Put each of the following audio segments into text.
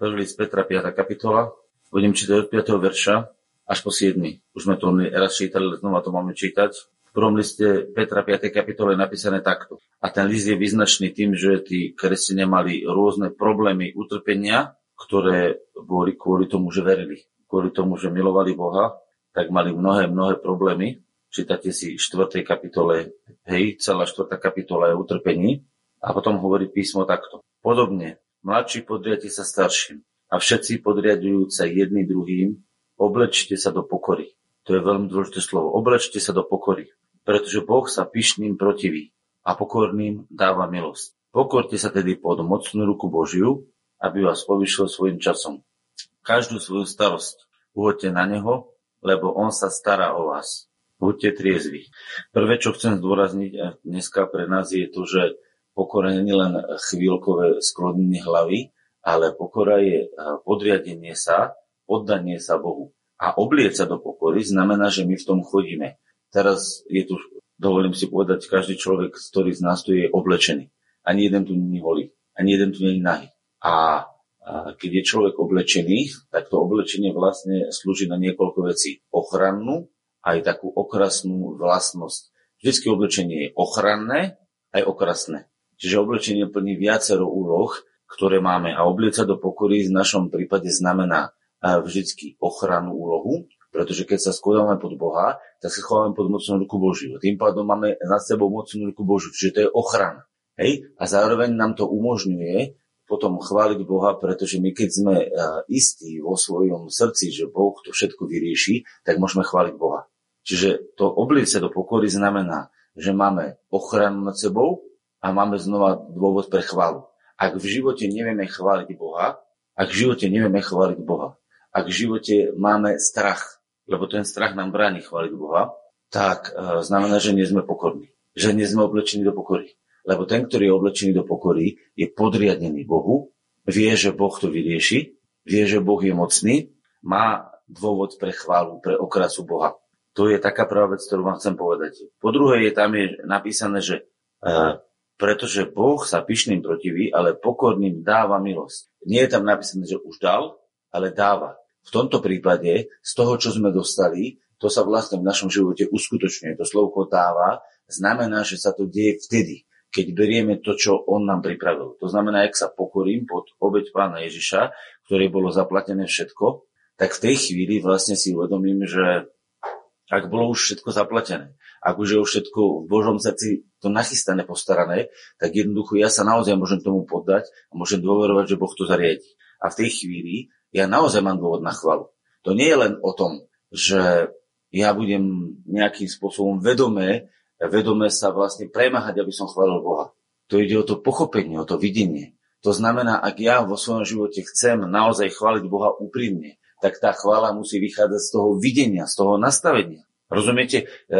Prvý list Petra, 5. kapitola. Budem čítať od 5. verša až po 7. Už sme to raz čítali, ale znova to máme čítať. V prvom liste Petra 5. kapitole je napísané takto. A ten list je vyznačný tým, že tí kresťania mali rôzne problémy, utrpenia, ktoré boli kvôli tomu, že verili. Kvôli tomu, že milovali Boha, tak mali mnohé, mnohé problémy. Čítate si 4. kapitole, hej, celá 4. kapitola je utrpení. A potom hovorí písmo takto. Podobne, Mladší podriadte sa starším a všetci podriadujúce jedným druhým, oblečte sa do pokory. To je veľmi dôležité slovo. Oblečte sa do pokory, pretože Boh sa pyšným protiví a pokorným dáva milosť. Pokorte sa tedy pod mocnú ruku Božiu, aby vás povyšil svojim časom. Každú svoju starosť uhoďte na Neho, lebo On sa stará o vás. Buďte triezvi. Prvé, čo chcem zdôrazniť dneska pre nás je to, že Pokora nie len chvíľkové sklonenie hlavy, ale pokora je podriadenie sa, oddanie sa Bohu. A oblieť sa do pokory znamená, že my v tom chodíme. Teraz je tu, dovolím si povedať, každý človek, ktorý z nás tu je oblečený. Ani jeden tu není holý, ani jeden tu není nahý. A keď je človek oblečený, tak to oblečenie vlastne slúži na niekoľko vecí. Ochrannú, aj takú okrasnú vlastnosť. Vždycky oblečenie je ochranné, aj okrasné. Čiže oblečenie plní viacero úloh, ktoré máme a obliecať do pokory v našom prípade znamená vždycky ochranu úlohu, pretože keď sa skladávame pod Boha, tak sa schováme pod mocnú ruku Božiu. Tým pádom máme nad sebou mocnú ruku Božiu, čiže to je ochrana. Hej? A zároveň nám to umožňuje potom chváliť Boha, pretože my keď sme istí vo svojom srdci, že Boh to všetko vyrieši, tak môžeme chváliť Boha. Čiže to obliece do pokory znamená, že máme ochranu nad sebou, a máme znova dôvod pre chválu. Ak v živote nevieme chváliť Boha, ak v živote nevieme chváliť Boha, ak v živote máme strach, lebo ten strach nám bráni chváliť Boha, tak e, znamená, že nie sme pokorní. Že nie sme oblečení do pokory. Lebo ten, ktorý je oblečený do pokory, je podriadený Bohu, vie, že Boh to vyrieši, vie, že Boh je mocný, má dôvod pre chválu, pre okrasu Boha. To je taká prvá vec, ktorú vám chcem povedať. Po druhé je tam je napísané, že e, pretože Boh sa pyšným protiví, ale pokorným dáva milosť. Nie je tam napísané, že už dal, ale dáva. V tomto prípade z toho, čo sme dostali, to sa vlastne v našom živote uskutočňuje. To slovko dáva znamená, že sa to deje vtedy, keď berieme to, čo on nám pripravil. To znamená, ak sa pokorím pod obeď pána Ježiša, ktoré bolo zaplatené všetko, tak v tej chvíli vlastne si uvedomím, že ak bolo už všetko zaplatené, ak už je všetko v Božom srdci to nachystané, postarané, tak jednoducho ja sa naozaj môžem tomu poddať a môžem dôverovať, že Boh to zariadi. A v tej chvíli ja naozaj mám dôvod na chvalu. To nie je len o tom, že ja budem nejakým spôsobom vedomé, vedomé sa vlastne premáhať, aby som chválil Boha. To ide o to pochopenie, o to videnie. To znamená, ak ja vo svojom živote chcem naozaj chváliť Boha úprimne, tak tá chvála musí vychádzať z toho videnia, z toho nastavenia. Rozumiete? E,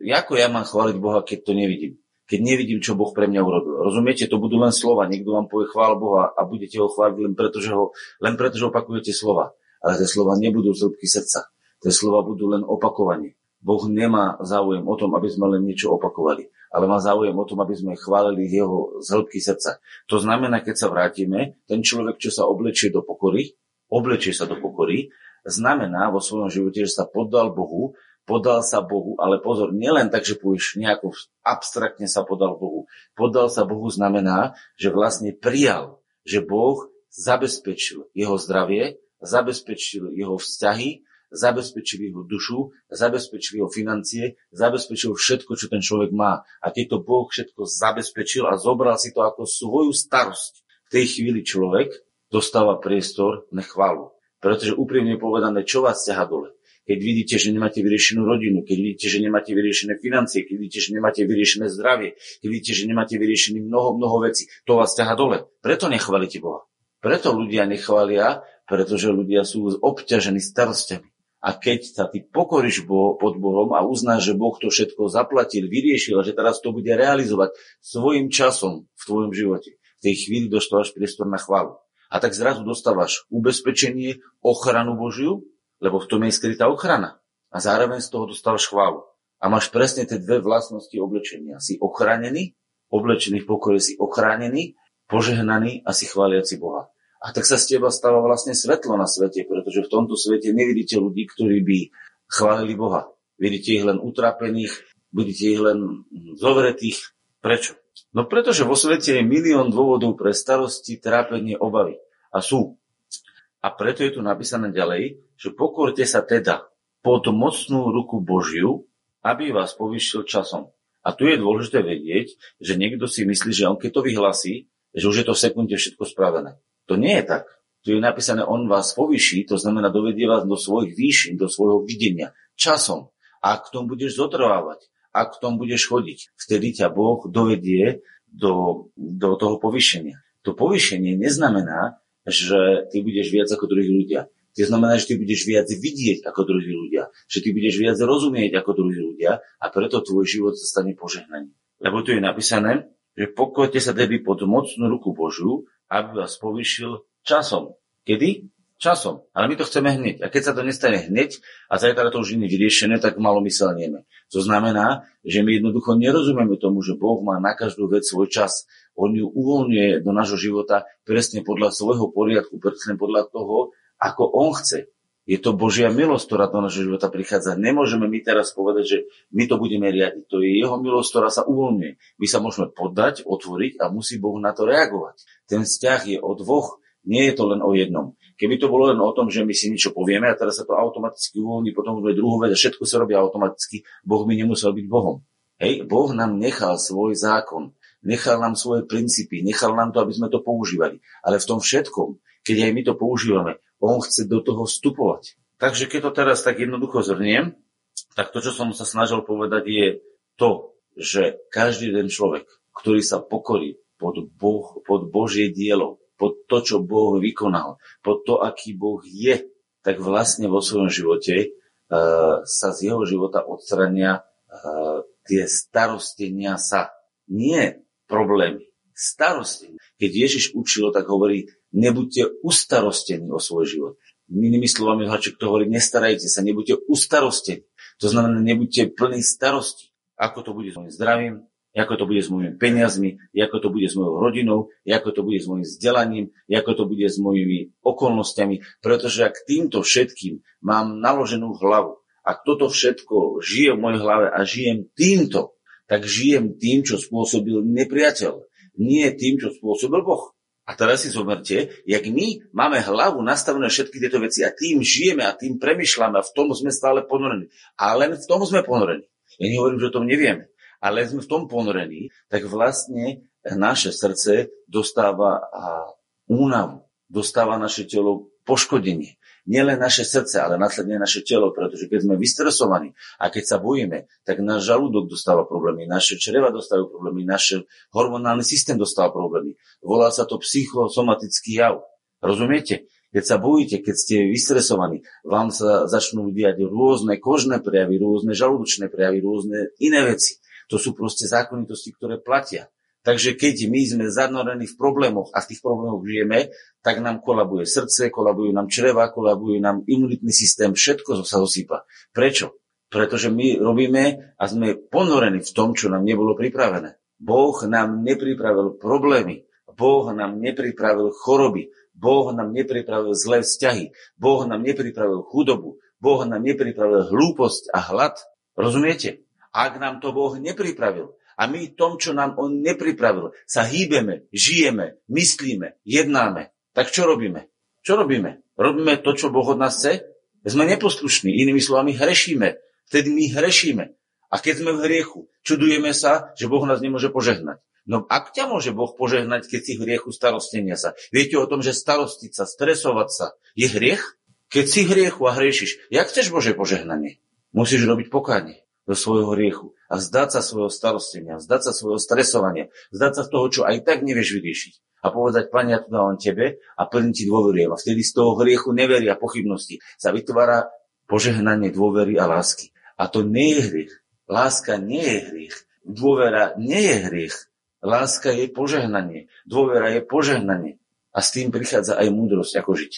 ako ja mám chváliť Boha, keď to nevidím? Keď nevidím, čo Boh pre mňa urobil. Rozumiete? To budú len slova. Niekto vám povie chvál Boha a budete ho chváliť len preto, že, ho, len preto, že opakujete slova. Ale tie slova nebudú z hĺbky srdca. Tie slova budú len opakovanie. Boh nemá záujem o tom, aby sme len niečo opakovali, ale má záujem o tom, aby sme chválili jeho z hĺbky srdca. To znamená, keď sa vrátime, ten človek, čo sa oblečie do pokory, oblečie sa do pokory, znamená vo svojom živote, že sa poddal Bohu, podal sa Bohu, ale pozor, nielen tak, že povieš nejako abstraktne sa podal Bohu. Podal sa Bohu znamená, že vlastne prijal, že Boh zabezpečil jeho zdravie, zabezpečil jeho vzťahy, zabezpečil jeho dušu, zabezpečil jeho financie, zabezpečil všetko, čo ten človek má. A keď to Boh všetko zabezpečil a zobral si to ako svoju starosť, v tej chvíli človek dostáva priestor na chválu. Pretože úprimne povedané, čo vás ťaha dole? Keď vidíte, že nemáte vyriešenú rodinu, keď vidíte, že nemáte vyriešené financie, keď vidíte, že nemáte vyriešené zdravie, keď vidíte, že nemáte vyriešený mnoho, mnoho vecí, to vás ťaha dole. Preto nechválite Boha. Preto ľudia nechvália, pretože ľudia sú obťažení starostiami. A keď sa ty pokoríš pod Bohom a uznáš, že Boh to všetko zaplatil, vyriešil a že teraz to bude realizovať svojim časom v tvojom živote, v tej chvíli dostávaš priestor na chválu. A tak zrazu dostávaš ubezpečenie, ochranu Božiu, lebo v tom je skrytá ochrana. A zároveň z toho dostávaš chválu. A máš presne tie dve vlastnosti oblečenia. Si ochránený, oblečený v pokoji si ochránený, požehnaný a si chváliaci Boha. A tak sa z teba stáva vlastne svetlo na svete, pretože v tomto svete nevidíte ľudí, ktorí by chválili Boha. Vidíte ich len utrapených, vidíte ich len zovretých. Prečo? No pretože vo svete je milión dôvodov pre starosti, trápenie, obavy. A sú. A preto je tu napísané ďalej, že pokorte sa teda pod mocnú ruku Božiu, aby vás povyšil časom. A tu je dôležité vedieť, že niekto si myslí, že on keď to vyhlasí, že už je to v sekunde všetko spravené. To nie je tak. Tu je napísané, on vás povyší, to znamená dovedie vás do svojich výšin, do svojho videnia, časom. A ak v tom budeš zotrvávať, ak v tom budeš chodiť, vtedy ťa Boh dovedie do, do toho povyšenia. To povyšenie neznamená, že ty budeš viac ako druhí ľudia. To znamená, že ty budeš viac vidieť ako druhí ľudia, že ty budeš viac rozumieť ako druhí ľudia a preto tvoj život sa stane požehnaním. Lebo tu je napísané, že pokojte sa tedy pod mocnú ruku Božiu, aby vás povyšil časom. Kedy? Časom. Ale my to chceme hneď. A keď sa to nestane hneď a zajtra to už nie je vyriešené, tak malo myslenieme. To znamená, že my jednoducho nerozumieme tomu, že Boh má na každú vec svoj čas. On ju uvoľňuje do nášho života presne podľa svojho poriadku, presne podľa toho, ako on chce. Je to Božia milosť, ktorá do nášho života prichádza. Nemôžeme my teraz povedať, že my to budeme riadiť. To je jeho milosť, ktorá sa uvoľňuje. My sa môžeme poddať, otvoriť a musí Boh na to reagovať. Ten vzťah je o dvoch, nie je to len o jednom. Keby to bolo len o tom, že my si niečo povieme a teraz sa to automaticky uvoľní, potom bude druhú vec a všetko sa robí automaticky, Boh by nemusel byť Bohom. Hej, Boh nám nechal svoj zákon, nechal nám svoje princípy, nechal nám to, aby sme to používali. Ale v tom všetkom, keď aj my to používame, on chce do toho vstupovať. Takže keď to teraz tak jednoducho zhrniem, tak to, čo som sa snažil povedať, je to, že každý ten človek, ktorý sa pokorí pod, boh, pod Božie dielo, pod to, čo Boh vykonal, pod to, aký Boh je, tak vlastne vo svojom živote uh, sa z jeho života odstrania uh, tie starostenia sa. Nie problémy, starostenia. Keď Ježiš učil, tak hovorí, nebuďte ustarostení o svoj život. Inými slovami, Haček to hovorí, nestarajte sa, nebuďte ustarostení. To znamená, nebuďte plní starosti. Ako to bude s mojim zdravím, ako to bude s mojimi peniazmi, ako to bude s mojou rodinou, ako to bude s mojim vzdelaním, ako to bude s mojimi okolnostiami, pretože ak týmto všetkým mám naloženú hlavu, ak toto všetko žije v mojej hlave a žijem týmto, tak žijem tým, čo spôsobil nepriateľ, nie tým, čo spôsobil Boh. A teraz si zoberte, jak my máme hlavu nastavené všetky tieto veci a tým žijeme a tým premyšľame a v tom sme stále ponorení. A len v tom sme ponorení. Ja nehovorím, že o tom nevieme, ale sme v tom ponorení, tak vlastne naše srdce dostáva únavu, dostáva naše telo poškodenie nielen naše srdce, ale následne naše telo, pretože keď sme vystresovaní a keď sa bojíme, tak náš žalúdok dostáva problémy, naše čreva dostávajú problémy, náš hormonálny systém dostáva problémy. Volá sa to psychosomatický jav. Rozumiete? Keď sa bojíte, keď ste vystresovaní, vám sa začnú diať rôzne kožné prejavy, rôzne žalúdočné prejavy, rôzne iné veci. To sú proste zákonitosti, ktoré platia. Takže keď my sme zanorení v problémoch a v tých problémoch žijeme, tak nám kolabuje srdce, kolabujú nám čreva, kolabujú nám imunitný systém, všetko sa zosýpa. Prečo? Pretože my robíme a sme ponorení v tom, čo nám nebolo pripravené. Boh nám nepripravil problémy, Boh nám nepripravil choroby, Boh nám nepripravil zlé vzťahy, Boh nám nepripravil chudobu, Boh nám nepripravil hlúposť a hlad. Rozumiete? Ak nám to Boh nepripravil, a my tom, čo nám on nepripravil, sa hýbeme, žijeme, myslíme, jednáme. Tak čo robíme? Čo robíme? Robíme to, čo Boh od nás chce? Sme neposlušní, inými slovami hrešíme. Vtedy my hrešíme. A keď sme v hriechu, čudujeme sa, že Boh nás nemôže požehnať. No ak ťa môže Boh požehnať, keď si v hriechu starostenia sa? Viete o tom, že starostiť sa, stresovať sa je hriech? Keď si v hriechu a hriešiš, jak chceš Bože požehnanie? Musíš robiť pokánie do svojho hriechu a vzdať sa svojho starostenia, vzdať sa svojho stresovania, vzdať sa toho, čo aj tak nevieš vyriešiť a povedať, Pane, ja to dávam Tebe a plne Ti dôverujem. A vtedy z toho hriechu neverí a pochybnosti sa vytvára požehnanie dôvery a lásky. A to nie je hriech. Láska nie je hriech. Dôvera nie je hriech. Láska je požehnanie. Dôvera je požehnanie. A s tým prichádza aj múdrosť, ako žiť.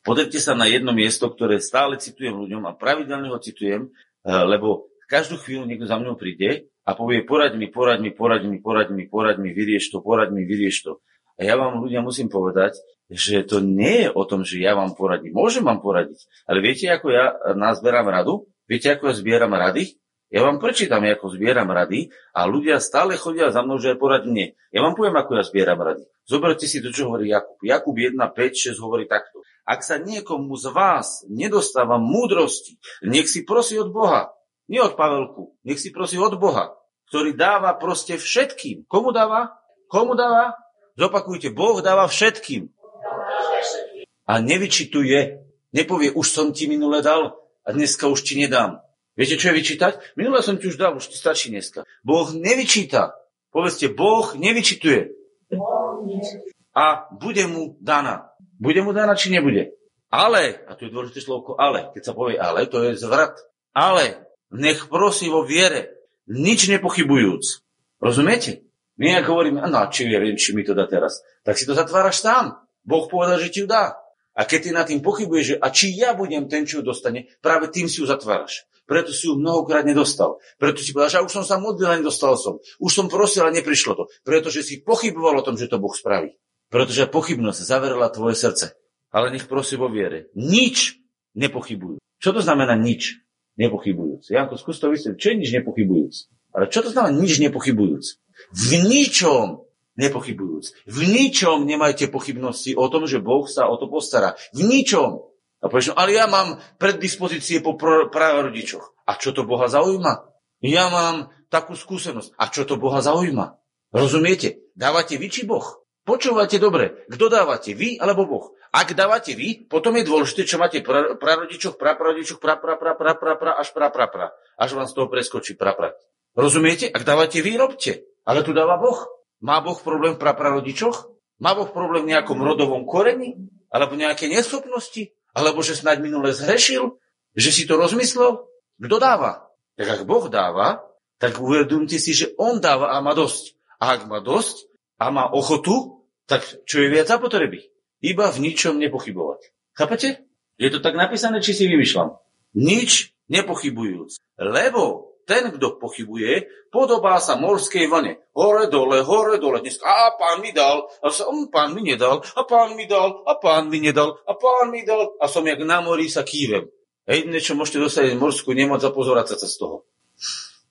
Podrite sa na jedno miesto, ktoré stále citujem ľuďom a pravidelne ho citujem, eh, lebo každú chvíľu niekto za mnou príde a povie, poraď mi, poraď mi, poraď mi, poraď mi, poraď mi, vyrieš to, poraď mi, vyrieš to. A ja vám ľudia musím povedať, že to nie je o tom, že ja vám poradím. Môžem vám poradiť, ale viete, ako ja nazberám radu? Viete, ako ja zbieram rady? Ja vám prečítam, ako zbieram rady a ľudia stále chodia za mnou, že aj poradí nie. Ja vám poviem, ako ja zbieram rady. Zoberte si to, čo hovorí Jakub. Jakub 1, 5, 6 hovorí takto. Ak sa niekomu z vás nedostáva múdrosti, nech si prosí od Boha. Nie od Pavelku, nech si prosí od Boha, ktorý dáva proste všetkým. Komu dáva? Komu dáva? Zopakujte, Boh dáva všetkým. A nevyčituje, nepovie, už som ti minule dal a dneska už ti nedám. Viete, čo je vyčítať? Minule som ti už dal, už ti stačí dneska. Boh nevyčíta. Povedzte, Boh nevyčituje. A bude mu daná. Bude mu daná, či nebude? Ale, a tu je dôležité slovko ale, keď sa povie ale, to je zvrat. Ale, nech prosí vo viere, nič nepochybujúc. Rozumiete? My ako hovoríme, no či ja viem, či mi to dá teraz. Tak si to zatváraš sám. Boh povedal, že ti ju dá. A keď ty nad tým pochybuješ, že a či ja budem ten, čo ju dostane, práve tým si ju zatváraš. Preto si ju mnohokrát nedostal. Preto si povedal, že už som sa modlil a nedostal som. Už som prosil a neprišlo to. Pretože si pochyboval o tom, že to Boh spraví. Pretože pochybnosť zaverela tvoje srdce. Ale nech prosí vo viere. Nič nepochybujú. Čo to znamená nič nepochybujúc? Janko, skús to vysvetliť. Čo je nič nepochybujúc? Ale čo to znamená nič nepochybujúc? V ničom nepochybujúc. V ničom nemajte pochybnosti o tom, že Boh sa o to postará. V ničom. A povieš, ale ja mám preddispozície po prarodičoch. A čo to Boha zaujíma? Ja mám takú skúsenosť. A čo to Boha zaujíma? Rozumiete? Dávate vy či Boh? Počúvate dobre. Kto dávate? Vy alebo Boh? Ak dávate vy, potom je dôležité, čo máte pra, prarodičoch, praprarodičoch, pra, pra, pra, pra, pra, pra, až pra, pra, pra. Až vám z toho preskočí pra, pra. Rozumiete? Ak dávate vy, robte. Ale tu dáva Boh. Má Boh problém v praprarodičoch? Má Boh problém v nejakom rodovom koreni? Alebo nejaké neschopnosti? Alebo že snáď minule zhrešil? Že si to rozmyslel? Kto dáva? Tak ak Boh dáva, tak uvedomte si, že On dáva a má dosť. A ak má dosť a má ochotu, tak čo je viac zapotreby? Iba v ničom nepochybovať. Chápete? Je to tak napísané, či si vymýšľam. Nič nepochybujúc. Lebo ten, kto pochybuje, podobá sa morskej vlne. Hore, dole, hore, dole. Dnes, a pán mi dal, a som, pán mi nedal, a pán mi dal, a pán mi nedal, a pán mi dal. A som jak na mori sa kývem. Hej, niečo môžete dostať morskú nemoc a pozorať sa z toho.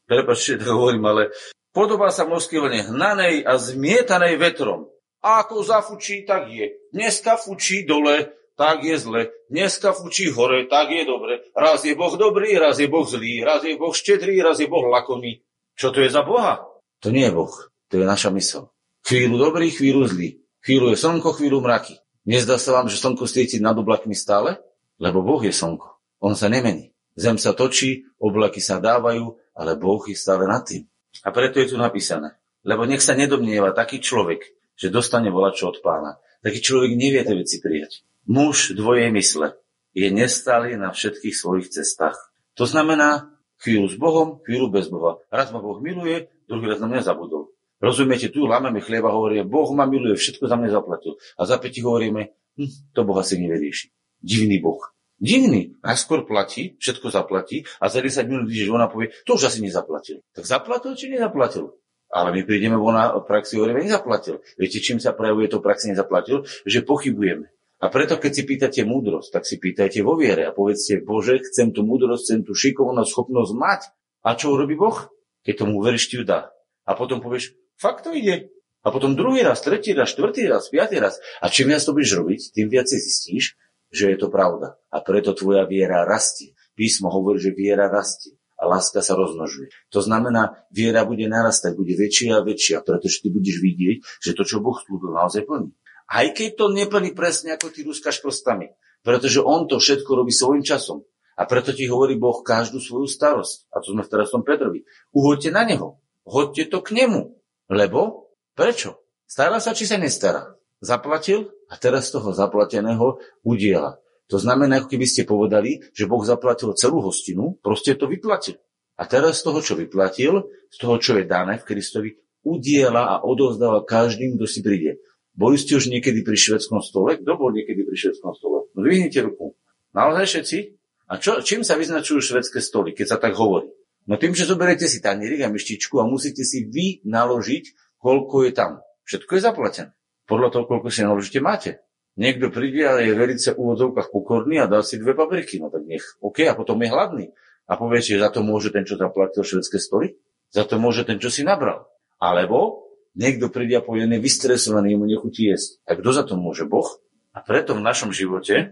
Prepačte, to hovorím, ale podobá sa morskej vlne hnanej a zmietanej vetrom. A ako zafučí, tak je. Dneska fučí dole, tak je zle. Dneska fučí hore, tak je dobre. Raz je Boh dobrý, raz je Boh zlý, raz je Boh štedrý, raz je Boh lakomý. Čo to je za Boha? To nie je Boh, to je naša mysl. Chvíľu dobrý, chvíľu zlý. Chvíľu je slnko, chvíľu mraky. Nezdá sa vám, že slnko svieti nad oblakmi stále? Lebo Boh je slnko. On sa nemení. Zem sa točí, oblaky sa dávajú, ale Boh je stále nad tým. A preto je tu napísané. Lebo nech sa nedomnieva taký človek, že dostane volačo od pána. Taký človek nevie tie veci prijať. Muž dvojej mysle je nestály na všetkých svojich cestách. To znamená chvíľu s Bohom, chvíľu bez Boha. Raz ma Boh miluje, druhý raz na mňa zabudol. Rozumiete, tu lámeme chlieba, hovorí, Boh ma miluje, všetko za mňa zaplatil. A za päti hovoríme, hm, to Boha si nevyrieši. Divný Boh. Divný. Najskôr platí, všetko zaplatí a za 10 minút, že ona povie, to už asi nezaplatil. Tak zaplatil či nezaplatil? Ale my prídeme von na praxi, hovoríme, nezaplatil. Viete, čím sa prejavuje to praxi nezaplatil? Že pochybujeme. A preto, keď si pýtate múdrosť, tak si pýtajte vo viere a povedzte, Bože, chcem tú múdrosť, chcem tú šikovnosť, schopnosť mať. A čo urobí Boh? Keď tomu uveríš, ti ju dá. A potom povieš, fakt to ide. A potom druhý raz, tretí raz, štvrtý raz, piatý raz. A čím viac to budeš robiť, tým viac si zistíš, že je to pravda. A preto tvoja viera rastie. Písmo hovorí, že viera rastie a láska sa rozmnožuje. To znamená, viera bude narastať, bude väčšia a väčšia, pretože ty budeš vidieť, že to, čo Boh slúbil, naozaj plní. Aj keď to neplní presne ako ty ruskaš prstami. Pretože on to všetko robí svojim časom. A preto ti hovorí Boh každú svoju starosť. A to sme v tom Petrovi. Uhoďte na neho. Hoďte to k nemu. Lebo? Prečo? Stará sa, či sa nestará? Zaplatil a teraz toho zaplateného udiela. To znamená, ako keby ste povedali, že Boh zaplatil celú hostinu, proste to vyplatil. A teraz z toho, čo vyplatil, z toho, čo je dané v Kristovi, udiela a odozdáva každým, kto si príde. Boli ste už niekedy pri švedskom stole? Kto bol niekedy pri švedskom stole? No dvihnite ruku. Naozaj všetci? A čo, čím sa vyznačujú švedské stoly, keď sa tak hovorí? No tým, že zoberiete si tanierik a myštičku a musíte si vy naložiť, koľko je tam. Všetko je zaplatené. Podľa toho, koľko si naložíte, máte. Niekto príde a je velice v úvodzovkách pokorný a dá si dve papriky, no tak nech, OK, a potom je hladný. A povie že za to môže ten, čo zaplatil švedské stoly? Za to môže ten, čo si nabral. Alebo niekto príde a povie, je vystresovaný, mu nechutí jesť. A kto za to môže? Boh? A preto v našom živote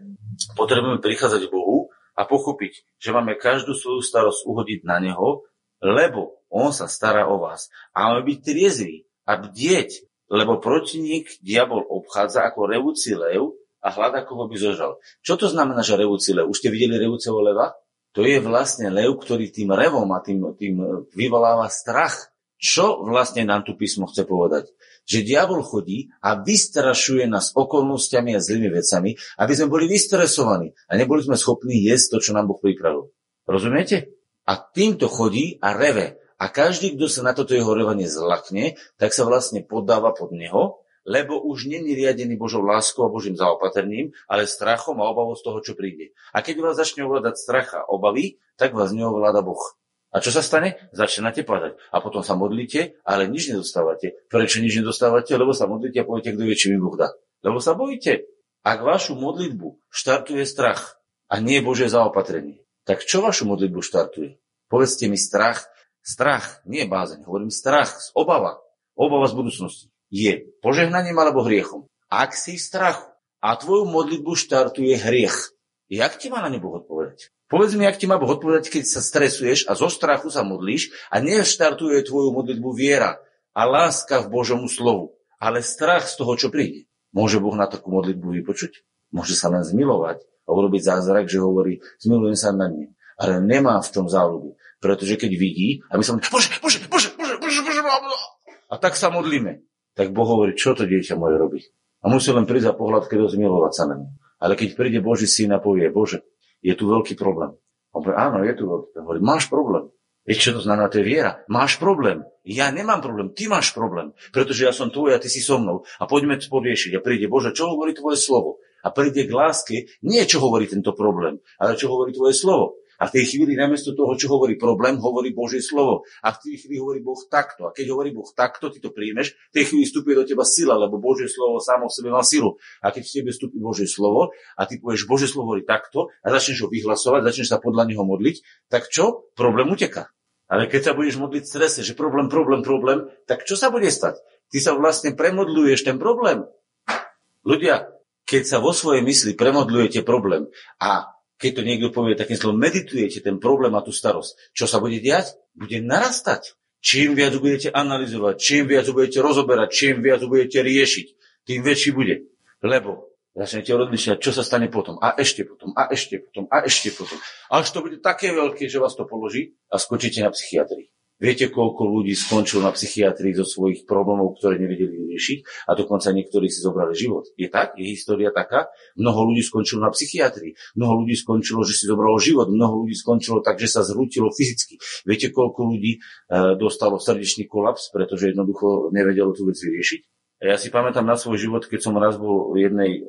potrebujeme prichádzať k Bohu a pochopiť, že máme každú svoju starosť uhodiť na Neho, lebo On sa stará o vás. A máme byť triezví a bdieť, lebo protivník diabol obchádza ako revúci lev a hľadá, koho by zožal. Čo to znamená, že revúci lev? Už ste videli revúceho leva? To je vlastne lev, ktorý tým revom a tým, tým vyvoláva strach. Čo vlastne nám tu písmo chce povedať? Že diabol chodí a vystrašuje nás okolnostiami a zlými vecami, aby sme boli vystresovaní a neboli sme schopní jesť to, čo nám Boh pripravil. Rozumiete? A týmto chodí a reve. A každý, kto sa na toto jeho revanie zlakne, tak sa vlastne podáva pod neho, lebo už není riadený Božou láskou a Božím zaopatrním, ale strachom a obavou z toho, čo príde. A keď vás začne ovládať strach a obavy, tak vás neovláda Boh. A čo sa stane? Začínate padať. A potom sa modlíte, ale nič nedostávate. Prečo nič nedostávate? Lebo sa modlíte a poviete, kto vie, či mi Boh dá. Lebo sa bojíte. Ak vašu modlitbu štartuje strach a nie Božie zaopatrenie, tak čo vašu modlitbu štartuje? Povedzte mi strach, Strach, nie bázeň, hovorím strach, obava, obava z budúcnosti je požehnaním alebo hriechom. Ak si v strachu a tvoju modlitbu štartuje hriech, jak ti má na ne Boh odpovedať? Povedz mi, jak ti má Boh odpovedať, keď sa stresuješ a zo strachu sa modlíš a neštartuje tvoju modlitbu viera a láska v Božomu slovu, ale strach z toho, čo príde. Môže Boh na takú modlitbu vypočuť? Môže sa len zmilovať a urobiť zázrak, že hovorí, zmilujem sa na ním. Ale nemá v tom záľuby. Pretože keď vidí, a my sa bože, bože, bože, bože, bože, bože, bože, a tak sa modlíme. Tak Boh hovorí, čo to dieťa moje robí. A musí len prísť za pohľad, keď zmilovať sa na ňu. Ale keď príde Boží syn a povie, Bože, je tu veľký problém. On povie, áno, je tu veľký problém. Máš problém. Vieš, čo to znamená, to je viera. Máš problém. Ja nemám problém, ty máš problém. Pretože ja som tvoj a ty si so mnou. A poďme to poriešiť. A príde, Bože, čo hovorí tvoje slovo? A príde k láske, nie čo hovorí tento problém, ale čo hovorí tvoje slovo. A v tej chvíli namiesto toho, čo hovorí problém, hovorí Božie slovo. A v tej chvíli hovorí Boh takto. A keď hovorí Boh takto, ty to príjmeš, v tej chvíli vstupuje do teba sila, lebo Božie slovo samo v sebe má silu. A keď v tebe vstupí Božie slovo a ty povieš, Božie slovo hovorí takto a začneš ho vyhlasovať, začneš sa podľa neho modliť, tak čo? Problém uteká. Ale keď sa budeš modliť v strese, že problém, problém, problém, tak čo sa bude stať? Ty sa vlastne premodluješ ten problém. Ľudia, keď sa vo svojej mysli premodlujete problém a keď to niekto povie takým slovom, meditujete ten problém a tú starosť, čo sa bude diať? Bude narastať. Čím viac budete analyzovať, čím viac budete rozoberať, čím viac budete riešiť, tým väčší bude. Lebo začnete rozmýšľať, čo sa stane potom. A ešte potom, a ešte potom, a ešte potom. Až to bude také veľké, že vás to položí a skočíte na psychiatrii. Viete, koľko ľudí skončilo na psychiatrii zo svojich problémov, ktoré nevedeli riešiť a dokonca niektorí si zobrali život. Je tak? Je história taká? Mnoho ľudí skončilo na psychiatrii. Mnoho ľudí skončilo, že si zobralo život. Mnoho ľudí skončilo tak, že sa zrútilo fyzicky. Viete, koľko ľudí e, dostalo srdečný kolaps, pretože jednoducho nevedelo tú vec vyriešiť? Ja si pamätám na svoj život, keď som raz bol v jednej e,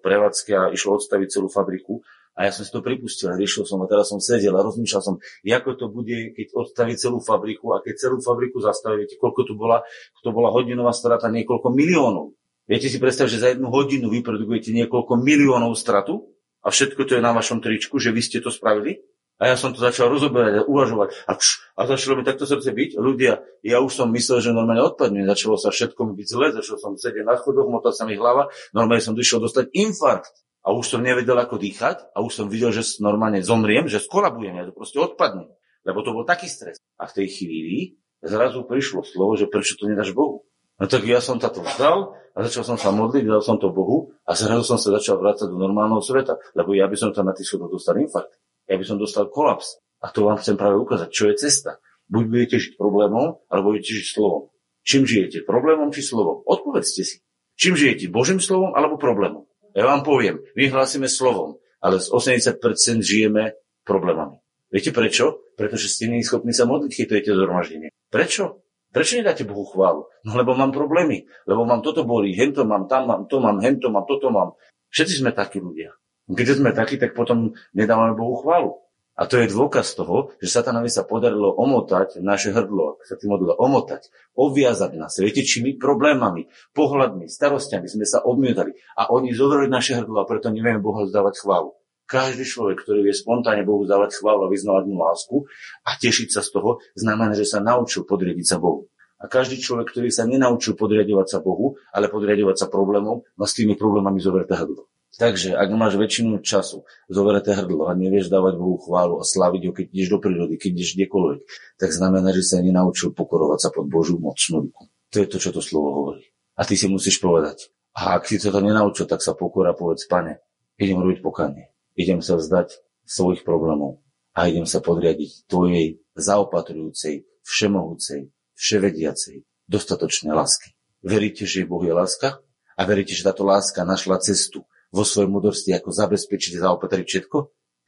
prevádzke a išlo odstaviť celú fabriku a ja som si to pripustil, riešil som a teraz som sedel a rozmýšľal som, ako to bude, keď odstaví celú fabriku a keď celú fabriku zastaví, viete, koľko tu bola, to bola hodinová strata, niekoľko miliónov. Viete si predstaviť, že za jednu hodinu vyprodukujete niekoľko miliónov stratu a všetko to je na vašom tričku, že vy ste to spravili? A ja som to začal rozoberať a uvažovať. A, pš, a začalo mi takto srdce byť. Ľudia, ja už som myslel, že normálne odpadne. Začalo sa všetko byť zle, začal som sedieť na chodoch, motať sa mi hlava. Normálne som došiel dostať infarkt a už som nevedel, ako dýchať a už som videl, že normálne zomriem, že skolabujem, ja to proste odpadne. Lebo to bol taký stres. A v tej chvíli zrazu prišlo slovo, že prečo to nedáš Bohu. No tak ja som to vzdal a začal som sa modliť, dal som to Bohu a zrazu som sa začal vrácať do normálneho sveta, lebo ja by som tam na tých schodoch dostal infarkt. Ja by som dostal kolaps. A to vám chcem práve ukázať, čo je cesta. Buď budete žiť problémom, alebo budete žiť slovom. Čím žijete? Problémom či slovom? Odpovedzte si. Čím žijete? Božím slovom alebo problémom? Ja vám poviem, vyhlásime slovom, ale z 80% žijeme problémami. Viete prečo? Pretože ste nie schopní sa modliť, keď zhromaždenie. Prečo? Prečo nedáte Bohu chválu? No lebo mám problémy, lebo mám toto bolí, hento mám, tam mám, to mám, hento mám, toto mám. Všetci sme takí ľudia. Keď sme takí, tak potom nedávame Bohu chválu. A to je dôkaz toho, že satanovi sa podarilo omotať naše hrdlo, ak sa tým modlilo, omotať, obviazať nás svetečými problémami, pohľadmi, starostiami sme sa obmietali a oni zovrali naše hrdlo a preto nevieme Boha zdávať chválu. Každý človek, ktorý vie spontánne Bohu zdávať chválu a vyznávať mu lásku a tešiť sa z toho, znamená, že sa naučil podriadiť sa Bohu. A každý človek, ktorý sa nenaučil podriadovať sa Bohu, ale podriadovať sa problémom, má s tými problémami zovrté hrdlo. Takže ak máš väčšinu času zovereté hrdlo a nevieš dávať Bohu chválu a slaviť ho, keď ideš do prírody, keď ideš kdekoľvek, tak znamená, že sa nenaučil pokorovať sa pod Božiu mocnú ruku. To je to, čo to slovo hovorí. A ty si musíš povedať. A ak si to nenaučil, tak sa pokora povedz, pane, idem robiť pokanie. Idem sa vzdať svojich problémov a idem sa podriadiť tvojej zaopatrujúcej, všemohúcej, vševediacej, dostatočnej lásky. Veríte, že Boh je láska? A veríte, že táto láska našla cestu vo svojej múdrosti, ako zabezpečiť zaopatriť všetko,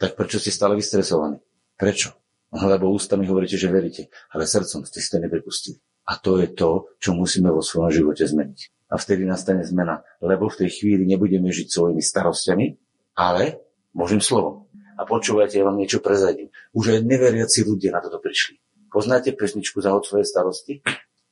tak prečo ste stále vystresovaní? Prečo? Lebo ústami hovoríte, že veríte, ale srdcom ste si to nepripustili. A to je to, čo musíme vo svojom živote zmeniť. A vtedy nastane zmena, lebo v tej chvíli nebudeme žiť svojimi starostiami, ale Božím slovom. A počúvajte, ja vám niečo prezadím. Už aj neveriaci ľudia na toto prišli. Poznáte pesničku Zahod svoje starosti?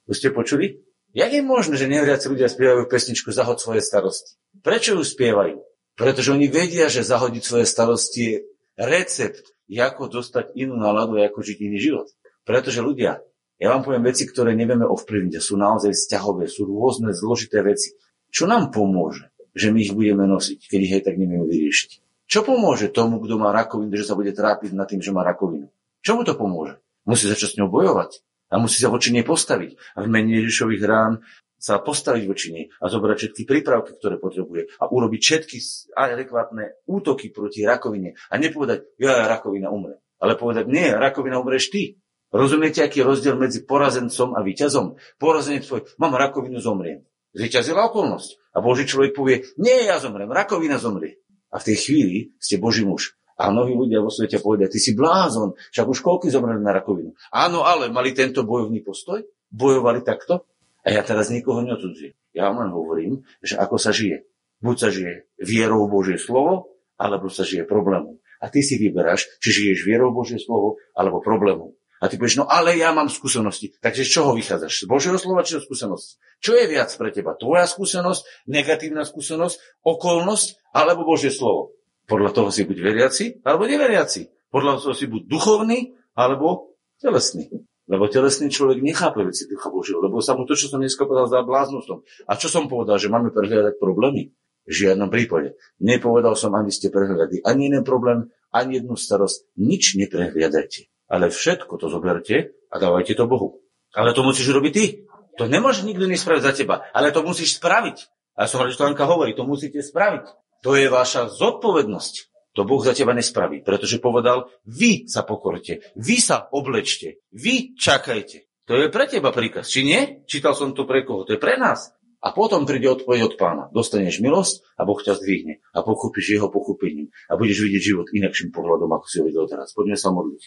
Už ste počuli? Jak je možné, že neveriaci ľudia spievajú pesničku Zahod svoje starosti? Prečo ju spievajú? Pretože oni vedia, že zahodiť svoje starosti je recept, ako dostať inú náladu ako žiť iný život. Pretože ľudia, ja vám poviem veci, ktoré nevieme ovplyvniť, sú naozaj vzťahové, sú rôzne zložité veci. Čo nám pomôže, že my ich budeme nosiť, keď ich aj tak nevieme vyriešiť? Čo pomôže tomu, kto má rakovinu, že sa bude trápiť nad tým, že má rakovinu? Čo mu to pomôže? Musí začať s ňou bojovať a musí sa voči nej postaviť. A v mene Ježišových rán sa postaviť voči nej a zobrať všetky prípravky, ktoré potrebuje a urobiť všetky adekvátne útoky proti rakovine a nepovedať, ja rakovina umre, ale povedať, nie, rakovina umreš ty. Rozumiete, aký je rozdiel medzi porazencom a víťazom? Porazenec tvoj, mám rakovinu, zomriem. Zvyťazila okolnosť. A Boží človek povie, nie, ja zomrem, rakovina zomrie. A v tej chvíli ste Boží muž. A mnohí ľudia vo svete povedia, ty si blázon, však už koľko zomreli na rakovinu. Áno, ale mali tento bojovný postoj? Bojovali takto? A ja teraz nikoho neodsudzujem. Ja vám len hovorím, že ako sa žije. Buď sa žije vierou Božie slovo, alebo sa žije problémom. A ty si vyberáš, či žiješ vierou Božie slovo, alebo problémom. A ty povieš, no ale ja mám skúsenosti. Takže z čoho vychádzaš? Z Božieho slova či zo skúsenosti? Čo je viac pre teba? Tvoja skúsenosť, negatívna skúsenosť, okolnosť alebo Božie slovo? Podľa toho si buď veriaci alebo neveriaci. Podľa toho si buď duchovný alebo telesný. Lebo telesný človek nechápe veci Ducha Božieho, lebo sa mu to, čo som dneska povedal, zdá bláznostom. A čo som povedal, že máme prehľadať problémy? V žiadnom prípade. Nepovedal som, aby ste prehľadali ani jeden problém, ani jednu starosť. Nič neprehliadajte. Ale všetko to zoberte a dávajte to Bohu. Ale to musíš robiť ty. To nemôže nikto nespraviť za teba, ale to musíš spraviť. A som rád, že to Anka hovorí, to musíte spraviť. To je vaša zodpovednosť. To Boh za teba nespraví, pretože povedal, vy sa pokorte, vy sa oblečte, vy čakajte. To je pre teba príkaz, či nie? Čítal som to pre koho? To je pre nás. A potom príde odpoveď od pána. Dostaneš milosť a Boh ťa zdvihne a pochopíš jeho pochopením a budeš vidieť život inakším pohľadom, ako si ho videl teraz. Poďme sa modliť.